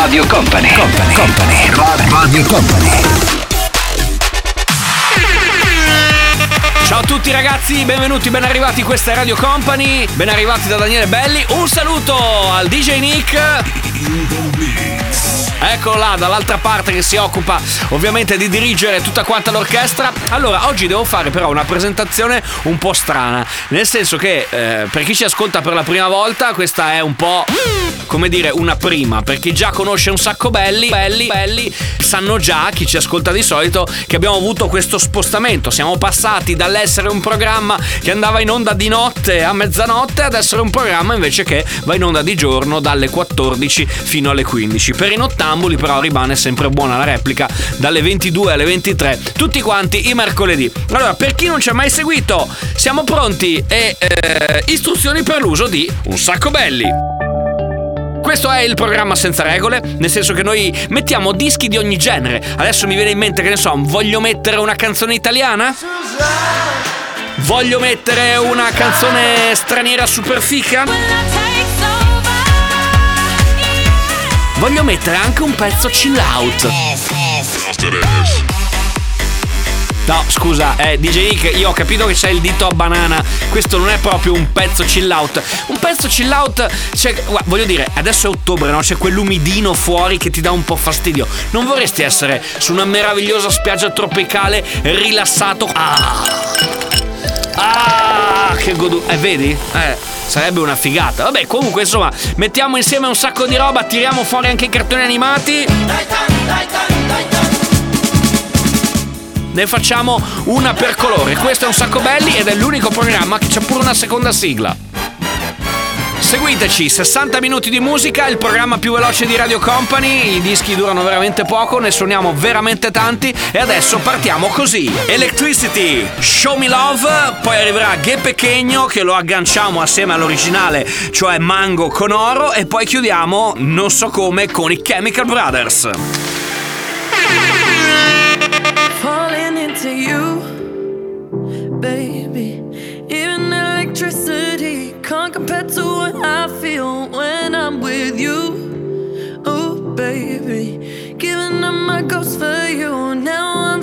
Radio Company. Company. Company. Radio Company. Ciao a tutti ragazzi, benvenuti, ben arrivati, questa è Radio Company, ben arrivati da Daniele Belli, un saluto al DJ Nick. Eccolo là, dall'altra parte che si occupa ovviamente di dirigere tutta quanta l'orchestra. Allora, oggi devo fare però una presentazione un po' strana, nel senso che eh, per chi ci ascolta per la prima volta questa è un po' come dire una prima, per chi già conosce un sacco belli, belli, belli, sanno già, chi ci ascolta di solito, che abbiamo avuto questo spostamento. Siamo passati dall'essere un programma che andava in onda di notte a mezzanotte ad essere un programma invece che va in onda di giorno dalle 14 fino alle 15. Per i nottambuli però rimane sempre buona la replica dalle 22 alle 23, tutti quanti i mercoledì. Allora, per chi non ci ha mai seguito, siamo pronti e eh, istruzioni per l'uso di un sacco belli. Questo è il programma senza regole, nel senso che noi mettiamo dischi di ogni genere. Adesso mi viene in mente che ne so, voglio mettere una canzone italiana? Voglio mettere una canzone straniera super fica? Voglio mettere anche un pezzo chill out. No, scusa, eh, DJ Nick, io ho capito che c'è il dito a banana. Questo non è proprio un pezzo chill out. Un pezzo chill out, cioè, guarda, voglio dire, adesso è ottobre, no? C'è quell'umidino fuori che ti dà un po' fastidio. Non vorresti essere su una meravigliosa spiaggia tropicale rilassato? Ah! Ah, che godu... Eh, vedi? Eh, sarebbe una figata. Vabbè, comunque, insomma, mettiamo insieme un sacco di roba, tiriamo fuori anche i cartoni animati. Ne facciamo una per colore. Questo è un sacco belli ed è l'unico programma che c'ha pure una seconda sigla. Seguiteci, 60 minuti di musica, il programma più veloce di Radio Company, i dischi durano veramente poco, ne suoniamo veramente tanti e adesso partiamo così. Electricity, Show Me Love, poi arriverà Ghe Pechegno che lo agganciamo assieme all'originale, cioè Mango con Oro e poi chiudiamo, non so come, con i Chemical Brothers. falling into you, baby. Even electricity can't to what I feel when I'm with you. Oh, baby. Giving up my ghost for you. Now I'm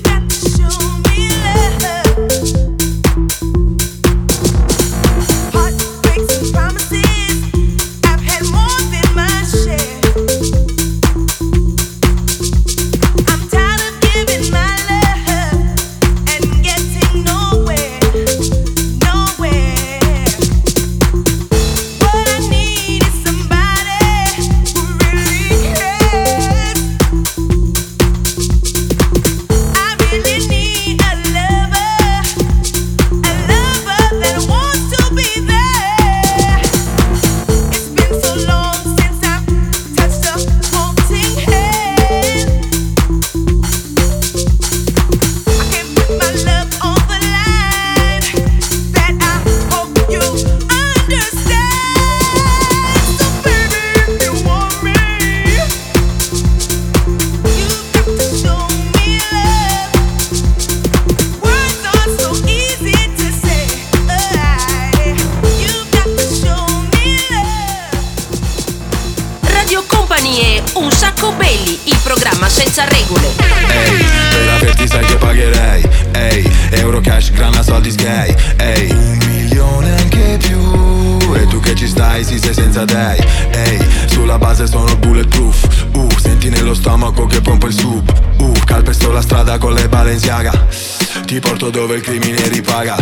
Porto dove il crimine ripaga.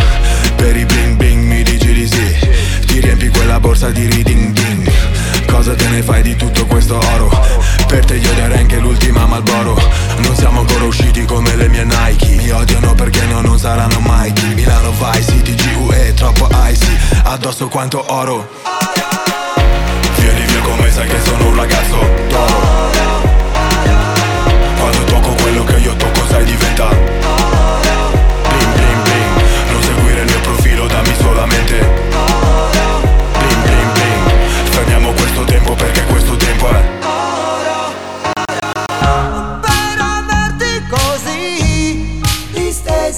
Per i bling bling mi dici di sì. Ti riempi quella borsa di reading ding Cosa te ne fai di tutto questo oro? Per te io darei anche l'ultima Malboro. Non siamo ancora usciti come le mie Nike. Mi odiano perché no, non saranno mai chi Milano Vice City GUE, troppo icy. Addosso quanto oro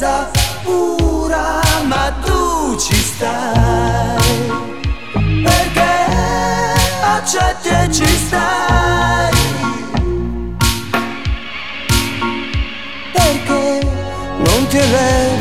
distesa pura ma tu ci stai. Perché accetti e ci stai. Perché non ti levi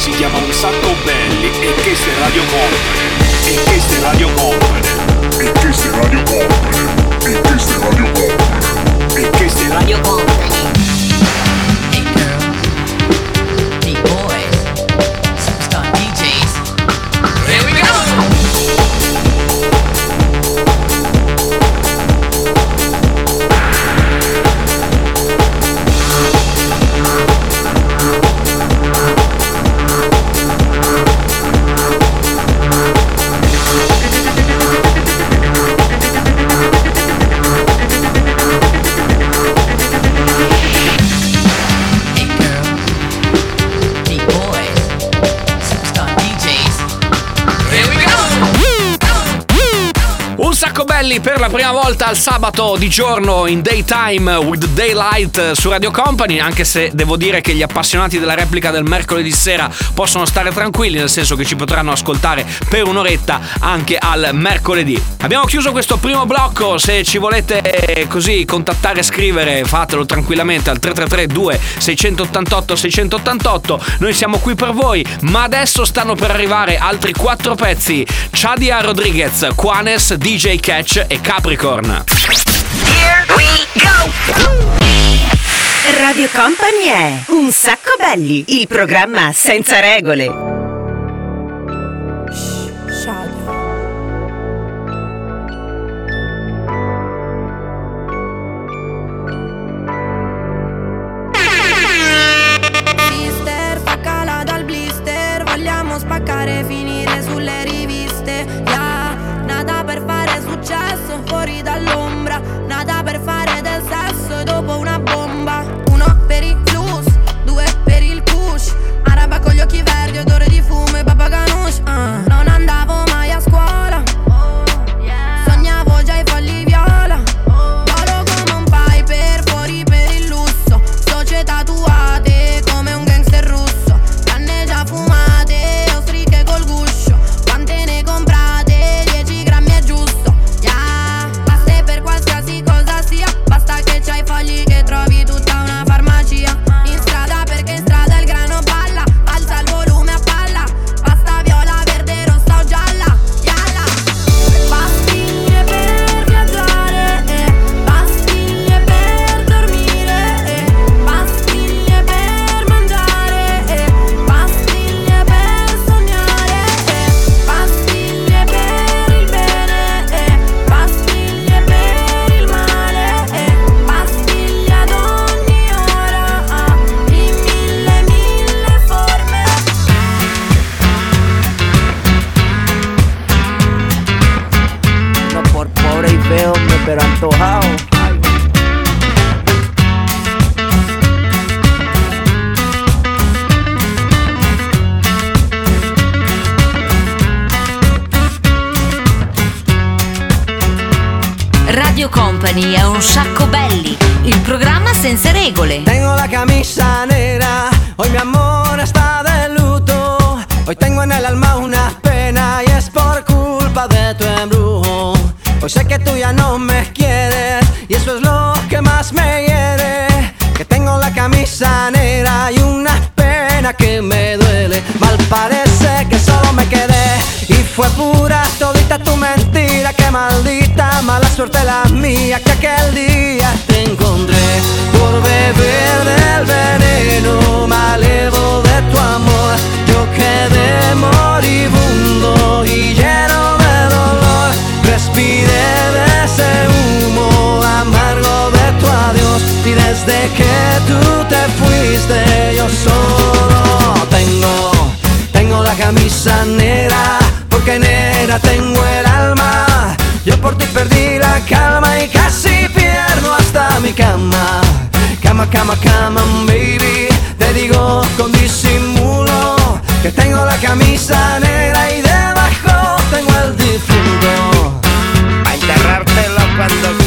Si chiama Un sacco belli e questo è Radio Company. E questo è Radio Company. E questo è Radio Company. E questo è Radio Company. E questo è Radio Company. La prima volta al sabato di giorno in daytime with daylight su Radio Company, anche se devo dire che gli appassionati della replica del mercoledì sera possono stare tranquilli, nel senso che ci potranno ascoltare per un'oretta anche al mercoledì. Abbiamo chiuso questo primo blocco, se ci volete eh, così contattare e scrivere fatelo tranquillamente al 333 2 688 688, noi siamo qui per voi, ma adesso stanno per arrivare altri quattro pezzi, Chadia Rodriguez, Quanes, DJ Catch e Capricorn. Radio Company è Un sacco belli, il programma senza regole. Senza regole. Tengo la camisa negra, hoy mi amor está de luto. Hoy tengo en el alma una pena y es por culpa de tu embrujo. Hoy sé que tú ya no me quieres y eso es lo que más me hiere. Que tengo la camisa negra y una pena que me duele. Mal parece que solo me quedé y fue pura todita tu mentira. Mala suerte la mía que aquel día te encontré por beber del veneno malevo de tu amor. Yo quedé moribundo y lleno de dolor. Respiré de ese humo amargo de tu adiós y desde que tú te fuiste yo solo tengo, tengo la camisa negra porque negra tengo el alma. Por ti perdí la calma y casi pierdo hasta mi cama. Cama, cama, cama, baby. Te digo con disimulo que tengo la camisa negra y debajo tengo el difunto. A enterrártelo cuando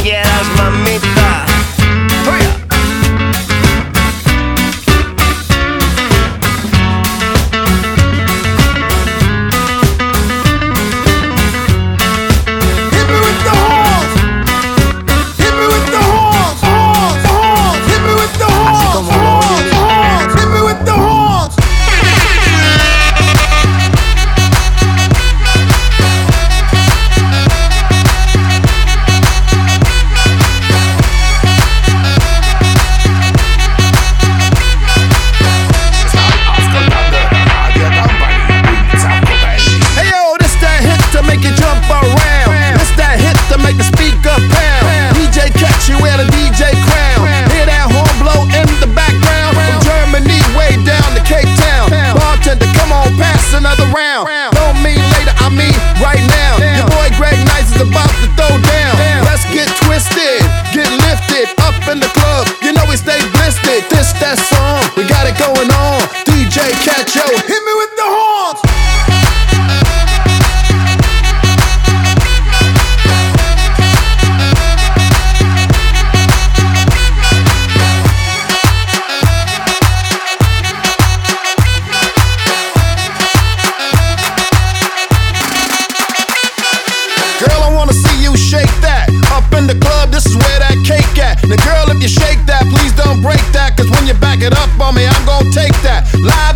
the club, this is where that cake at. Now, girl, if you shake that, please don't break that. Cause when you back it up on me, I'm gonna take that. Live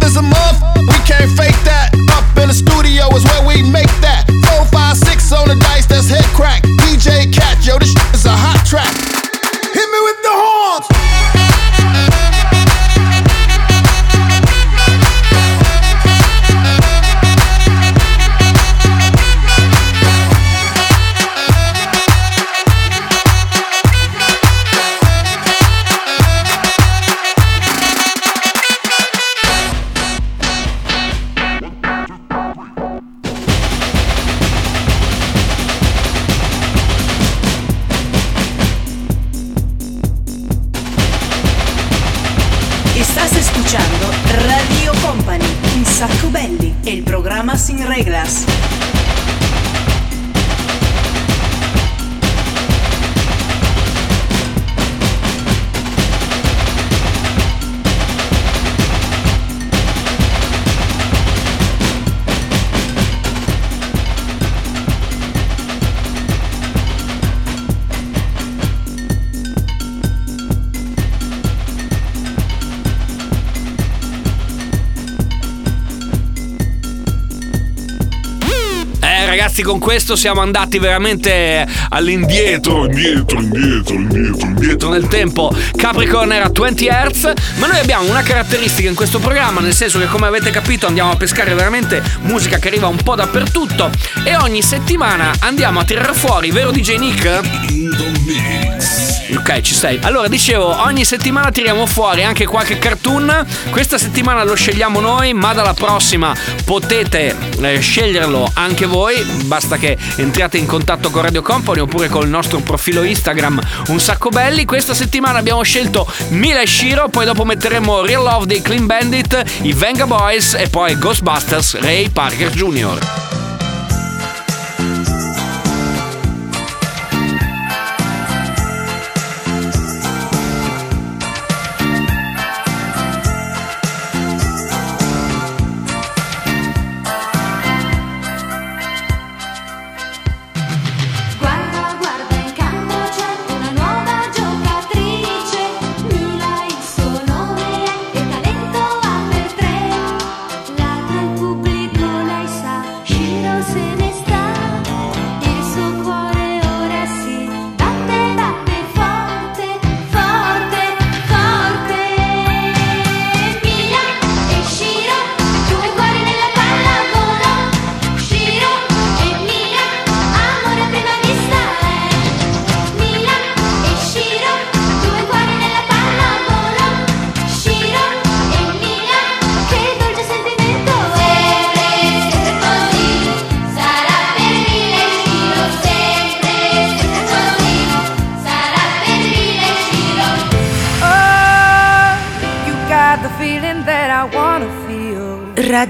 ragazzi con questo siamo andati veramente all'indietro, indietro, indietro, indietro, indietro nel tempo. Capricorn era 20 Hz, ma noi abbiamo una caratteristica in questo programma, nel senso che come avete capito andiamo a pescare veramente musica che arriva un po' dappertutto e ogni settimana andiamo a tirare fuori, vero DJ Nick? Ok, ci sei. Allora, dicevo, ogni settimana tiriamo fuori anche qualche cartoon. Questa settimana lo scegliamo noi, ma dalla prossima potete eh, sceglierlo anche voi. Basta che entriate in contatto con Radio Company oppure col nostro profilo Instagram Un Sacco Belli. Questa settimana abbiamo scelto Mila e Shiro, poi dopo metteremo Real Love dei Clean Bandit, i Venga Boys e poi Ghostbusters Ray Parker Jr.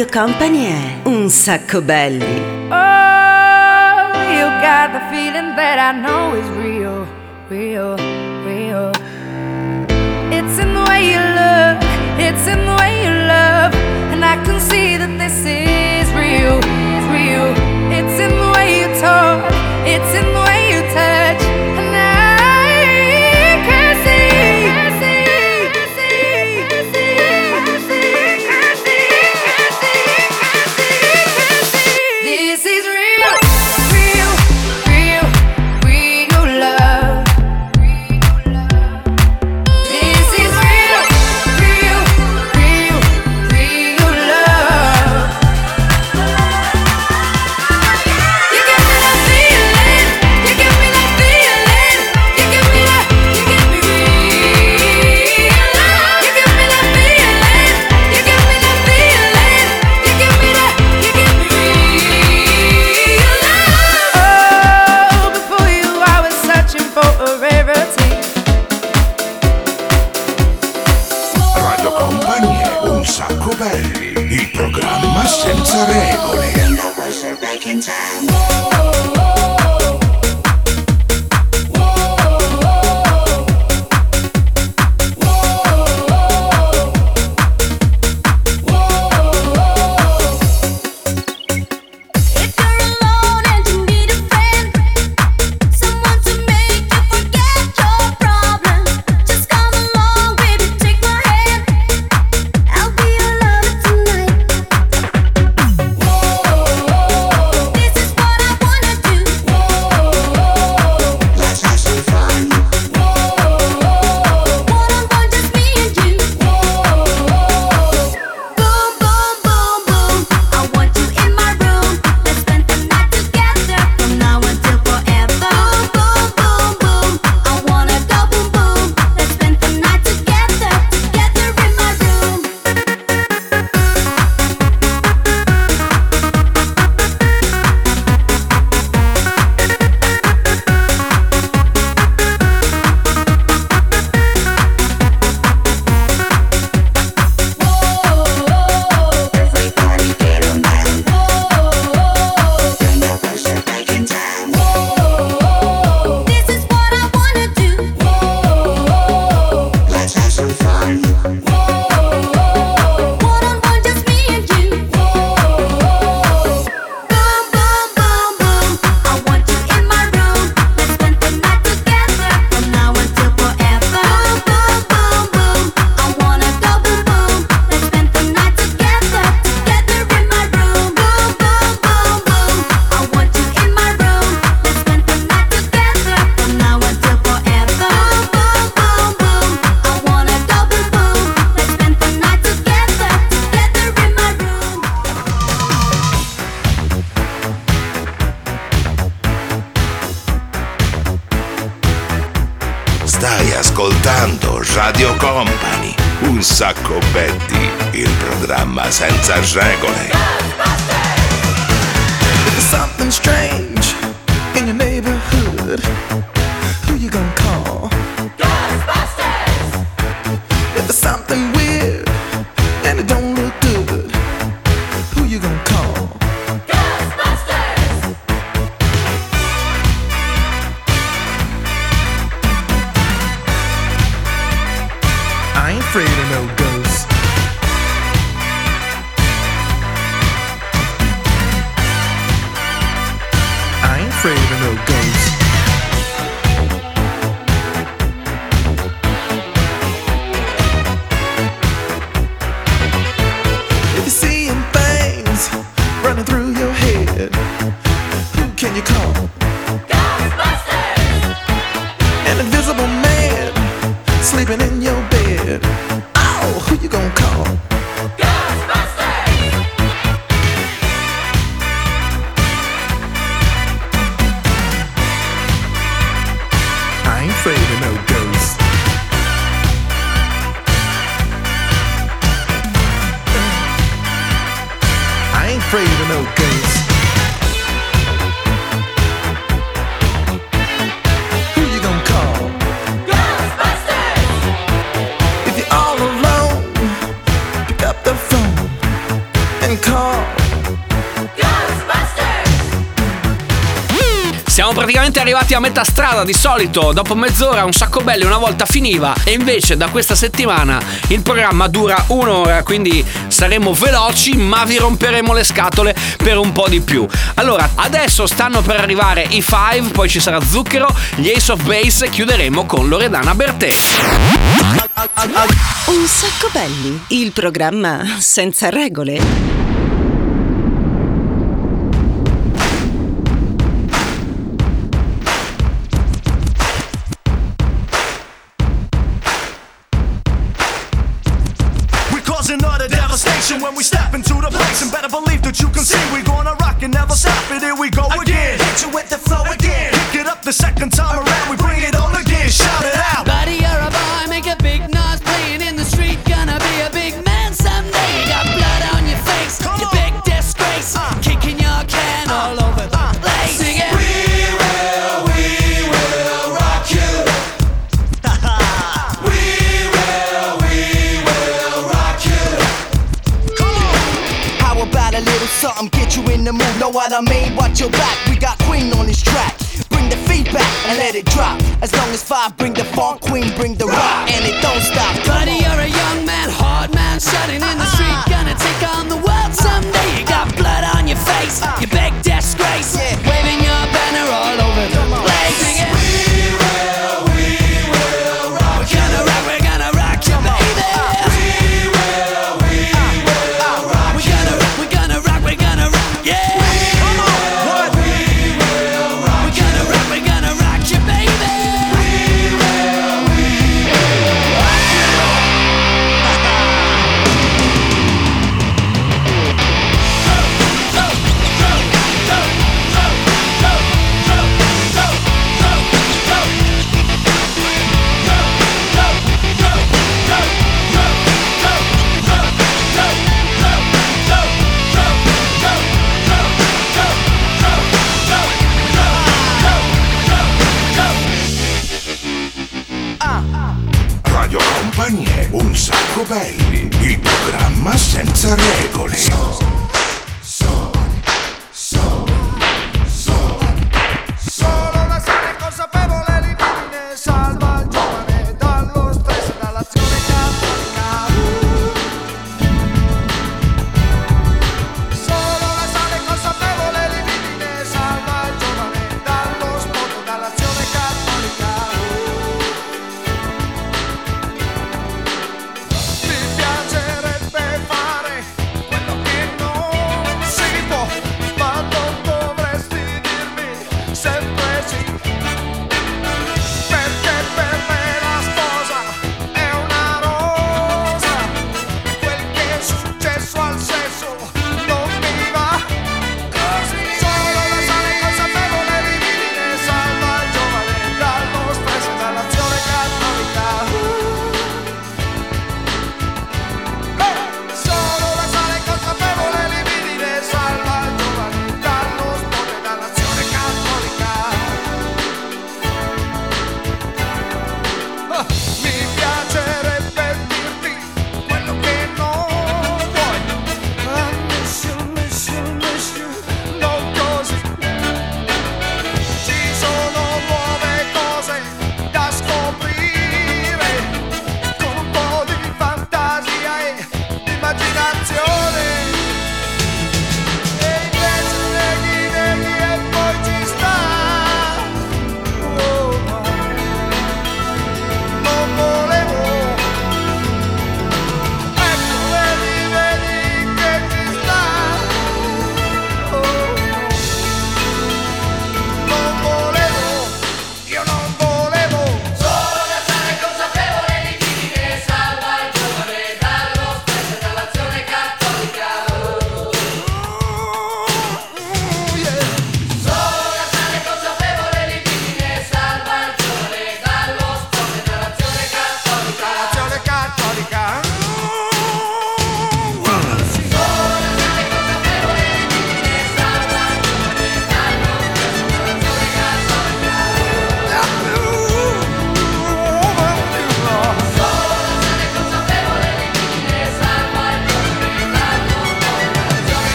Radio Company è Un sacco belli. Oh, you got the feeling that I know is real. Arrivati a metà strada. Di solito, dopo mezz'ora, un sacco belli una volta finiva. E invece, da questa settimana, il programma dura un'ora. Quindi saremo veloci, ma vi romperemo le scatole per un po' di più. Allora, adesso stanno per arrivare i Five, poi ci sarà Zucchero, gli Ace of Base. e Chiuderemo con Loredana Bertè. Un sacco belli, il programma senza regole. It. Here we go again. Hit you with the flow again. Pick it up the second time around. Know what I mean? Watch your back, we got Queen on this track. Bring the feedback and let it drop. As long as five bring the funk, Queen bring the rock, and it don't stop. Buddy, you're a young man, hard man, shutting in the street. Gonna take on the world someday. You got blood on your face, you big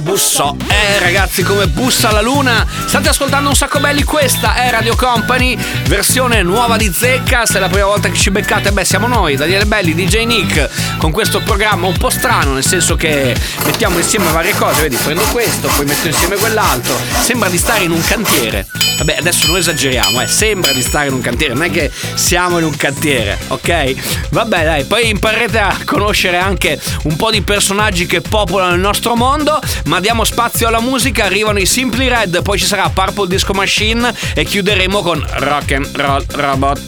bussò. Eh ragazzi, come bussa la luna. State ascoltando un sacco belli, questa è Radio Company, versione nuova di Zecca. Se è la prima volta che ci beccate, beh, siamo noi, Daniele Belli, DJ Nick, con questo programma un po' strano, nel senso che mettiamo insieme varie cose, vedi, prendo questo, poi metto insieme quell'altro. Sembra di stare in un cantiere. Vabbè, adesso non esageriamo, eh. Sembra di stare in un cantiere, non è che siamo in un cantiere, ok? Vabbè, dai, poi imparerete a conoscere anche un po' di personaggi che popolano il nostro mondo, ma diamo spazio alla musica, arrivano i Simply Red, poi ci sarà Purple Disco Machine e chiuderemo con Rock and Roll Robot.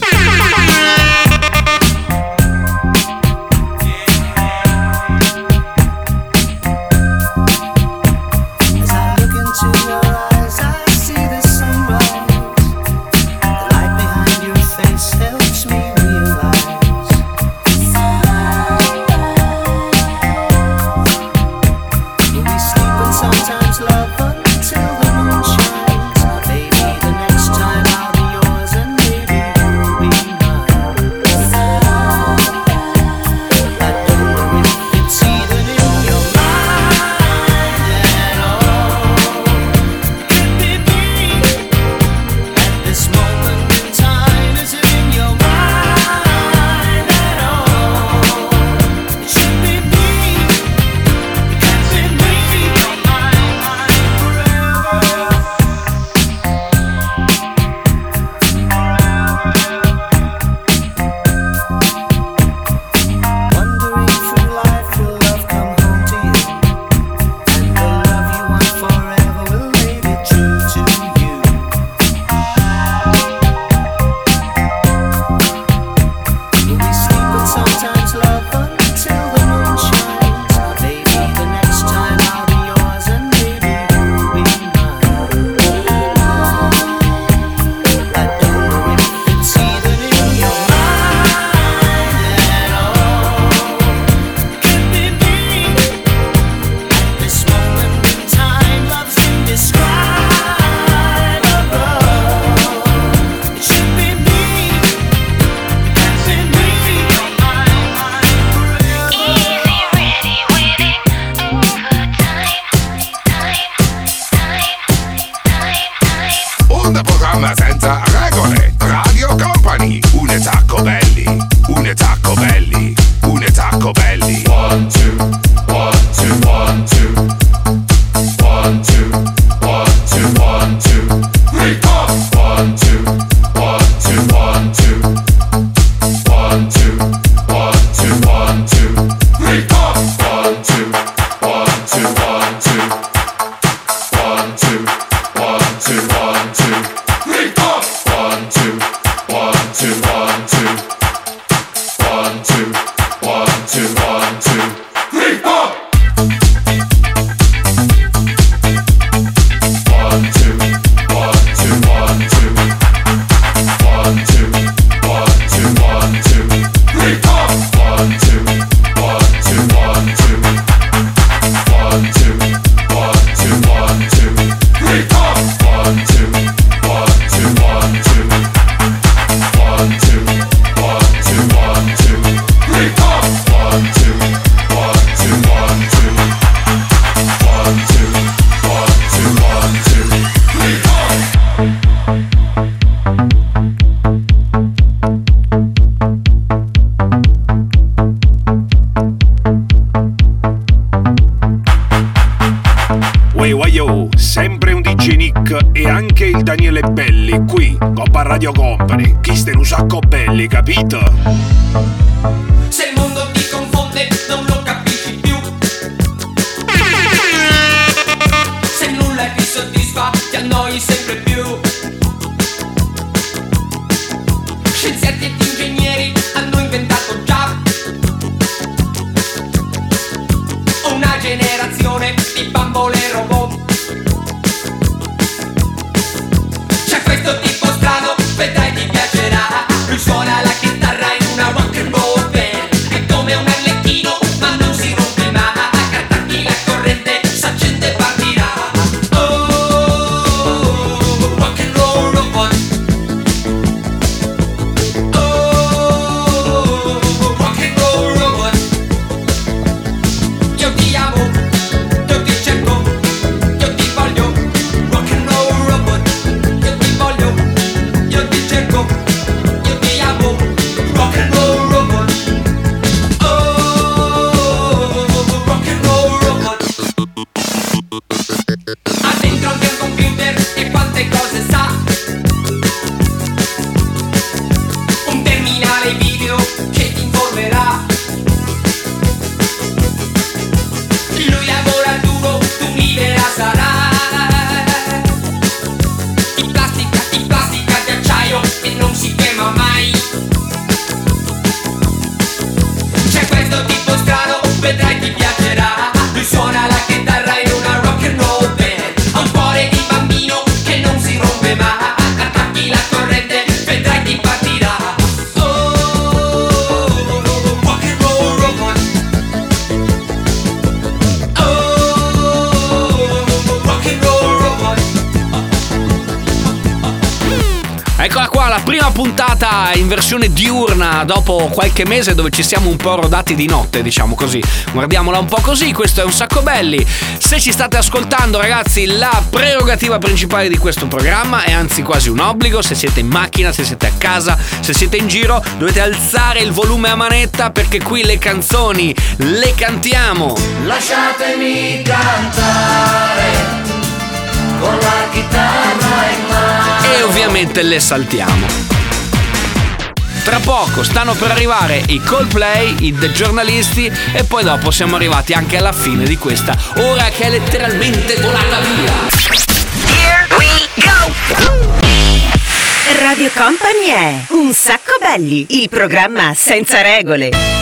Daniele Belli, qui, Coppa Radio Company. Chi ste un sacco belli, capito? Se il mondo ti confonde, non lo capisci più. Se nulla ti soddisfa, ti annoi sempre puntata in versione diurna dopo qualche mese dove ci siamo un po' rodati di notte, diciamo così. Guardiamola un po' così, questo è un sacco belli. Se ci state ascoltando, ragazzi, la prerogativa principale di questo programma è anzi quasi un obbligo. Se siete in macchina, se siete a casa, se siete in giro, dovete alzare il volume a manetta perché qui le canzoni le cantiamo. Lasciatemi cantare con la chitarra in mano. e ovviamente le saltiamo. Tra poco stanno per arrivare i Coldplay, i The Giornalisti e poi dopo siamo arrivati anche alla fine di questa ora che è letteralmente volata via. Here we go! Radio Company è Un sacco belli, il programma senza regole.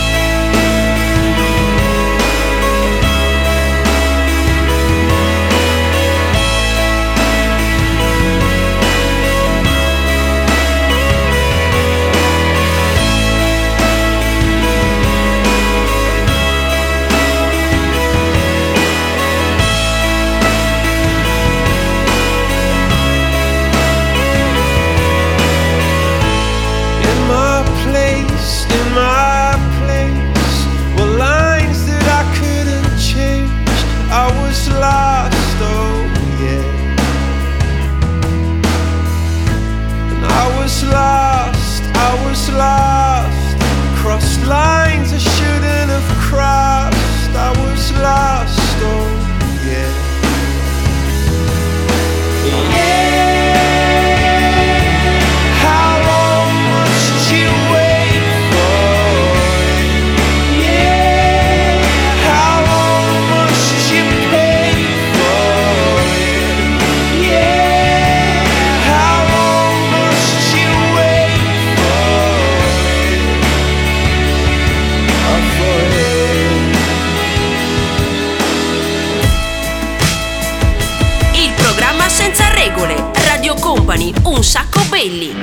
Company, un sacco belli.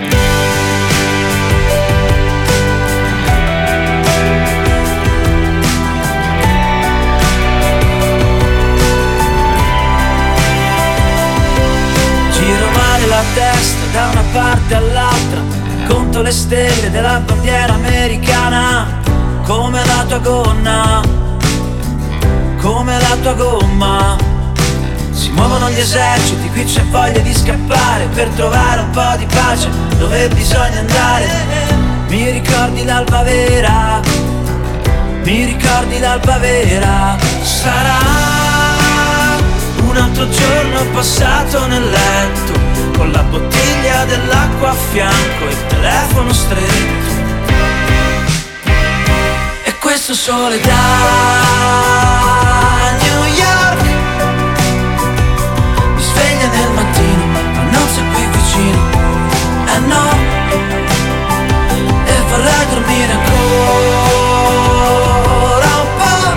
La testa da una parte all'altra Conto le stelle della bandiera americana Come la tua gonna Come la tua gomma muovono gli eserciti, qui c'è voglia di scappare Per trovare un po' di pace dove bisogna andare. Mi ricordi l'alba vera? Mi ricordi l'alba vera? Sarà un altro giorno passato nel letto con la bottiglia dell'acqua a fianco e il telefono stretto. E questo sole da vicino. Eh no, e vorrei dormire ancora un po'.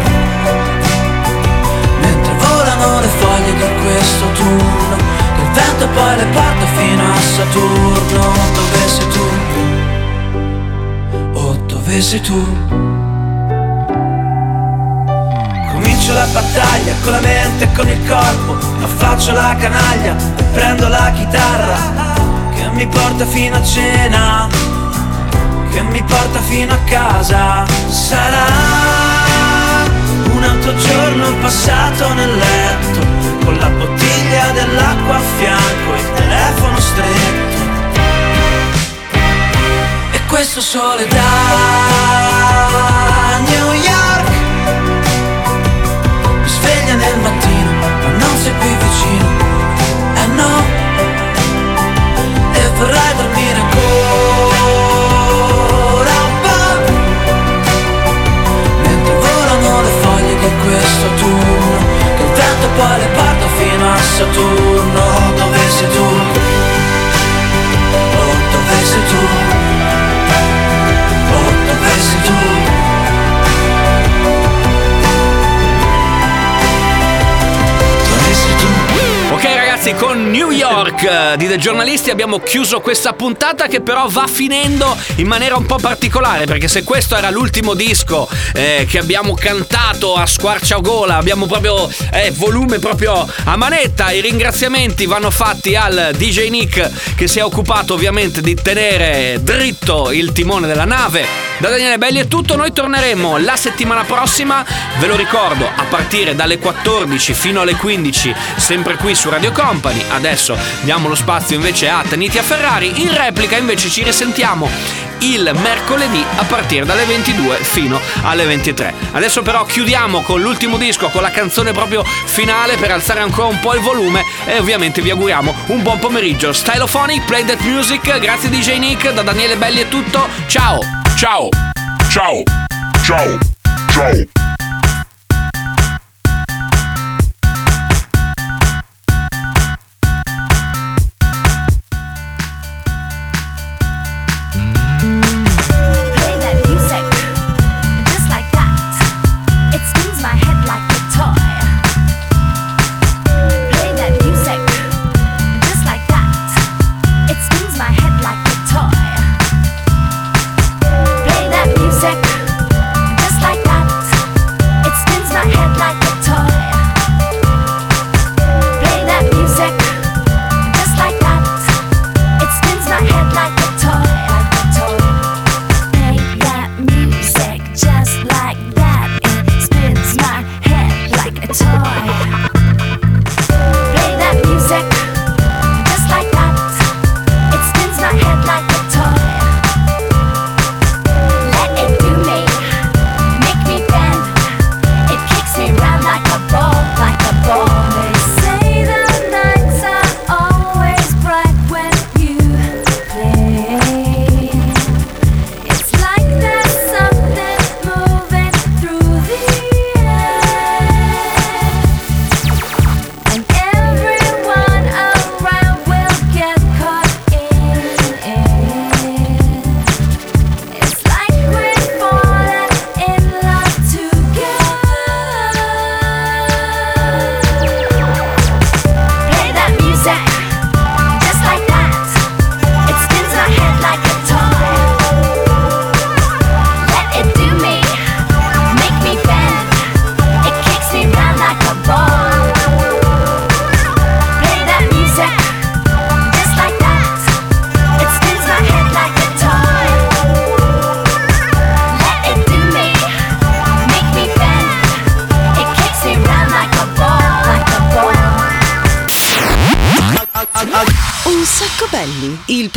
Mentre volano le foglie di questo turno Che il vento poi le porta fino a Saturno Dove sei tu? Oh, dove sei tu? Comincio la battaglia con la mente e con il corpo Affaccio la canaglia e prendo la chitarra mi porta fino a cena Che mi porta fino a casa. Sarà un altro giorno passato nel letto Con la bottiglia dell'acqua a fianco e il telefono stretto. E questo sole da New York Mi sveglia nel mattino ma non sei qui vicino. Eh no vorrei dormire ancora un po' Mentre volano le foglie di questo turno Che il vento poi le porta fino a Saturno Dove sei tu? Oh, dove sei tu? Ragazzi, con New York eh, di The Giornalisti abbiamo chiuso questa puntata che però va finendo in maniera un po' particolare perché se questo era l'ultimo disco eh, che abbiamo cantato a squarciagola, abbiamo proprio eh, volume proprio a manetta, i ringraziamenti vanno fatti al DJ Nick che si è occupato ovviamente di tenere dritto il timone della nave. Da Daniele Belli è tutto, noi torneremo la settimana prossima, ve lo ricordo, a partire dalle 14 fino alle 15, sempre qui su Radio Company. Adesso diamo lo spazio invece a Tanitia Ferrari, in replica invece ci risentiamo il mercoledì a partire dalle 22 fino alle 23. Adesso però chiudiamo con l'ultimo disco, con la canzone proprio finale per alzare ancora un po' il volume e ovviamente vi auguriamo un buon pomeriggio. Stylophonic, Play That Music, grazie DJ Nick, da Daniele Belli è tutto, ciao! Ciao. Ciao. Ciao. Ciao.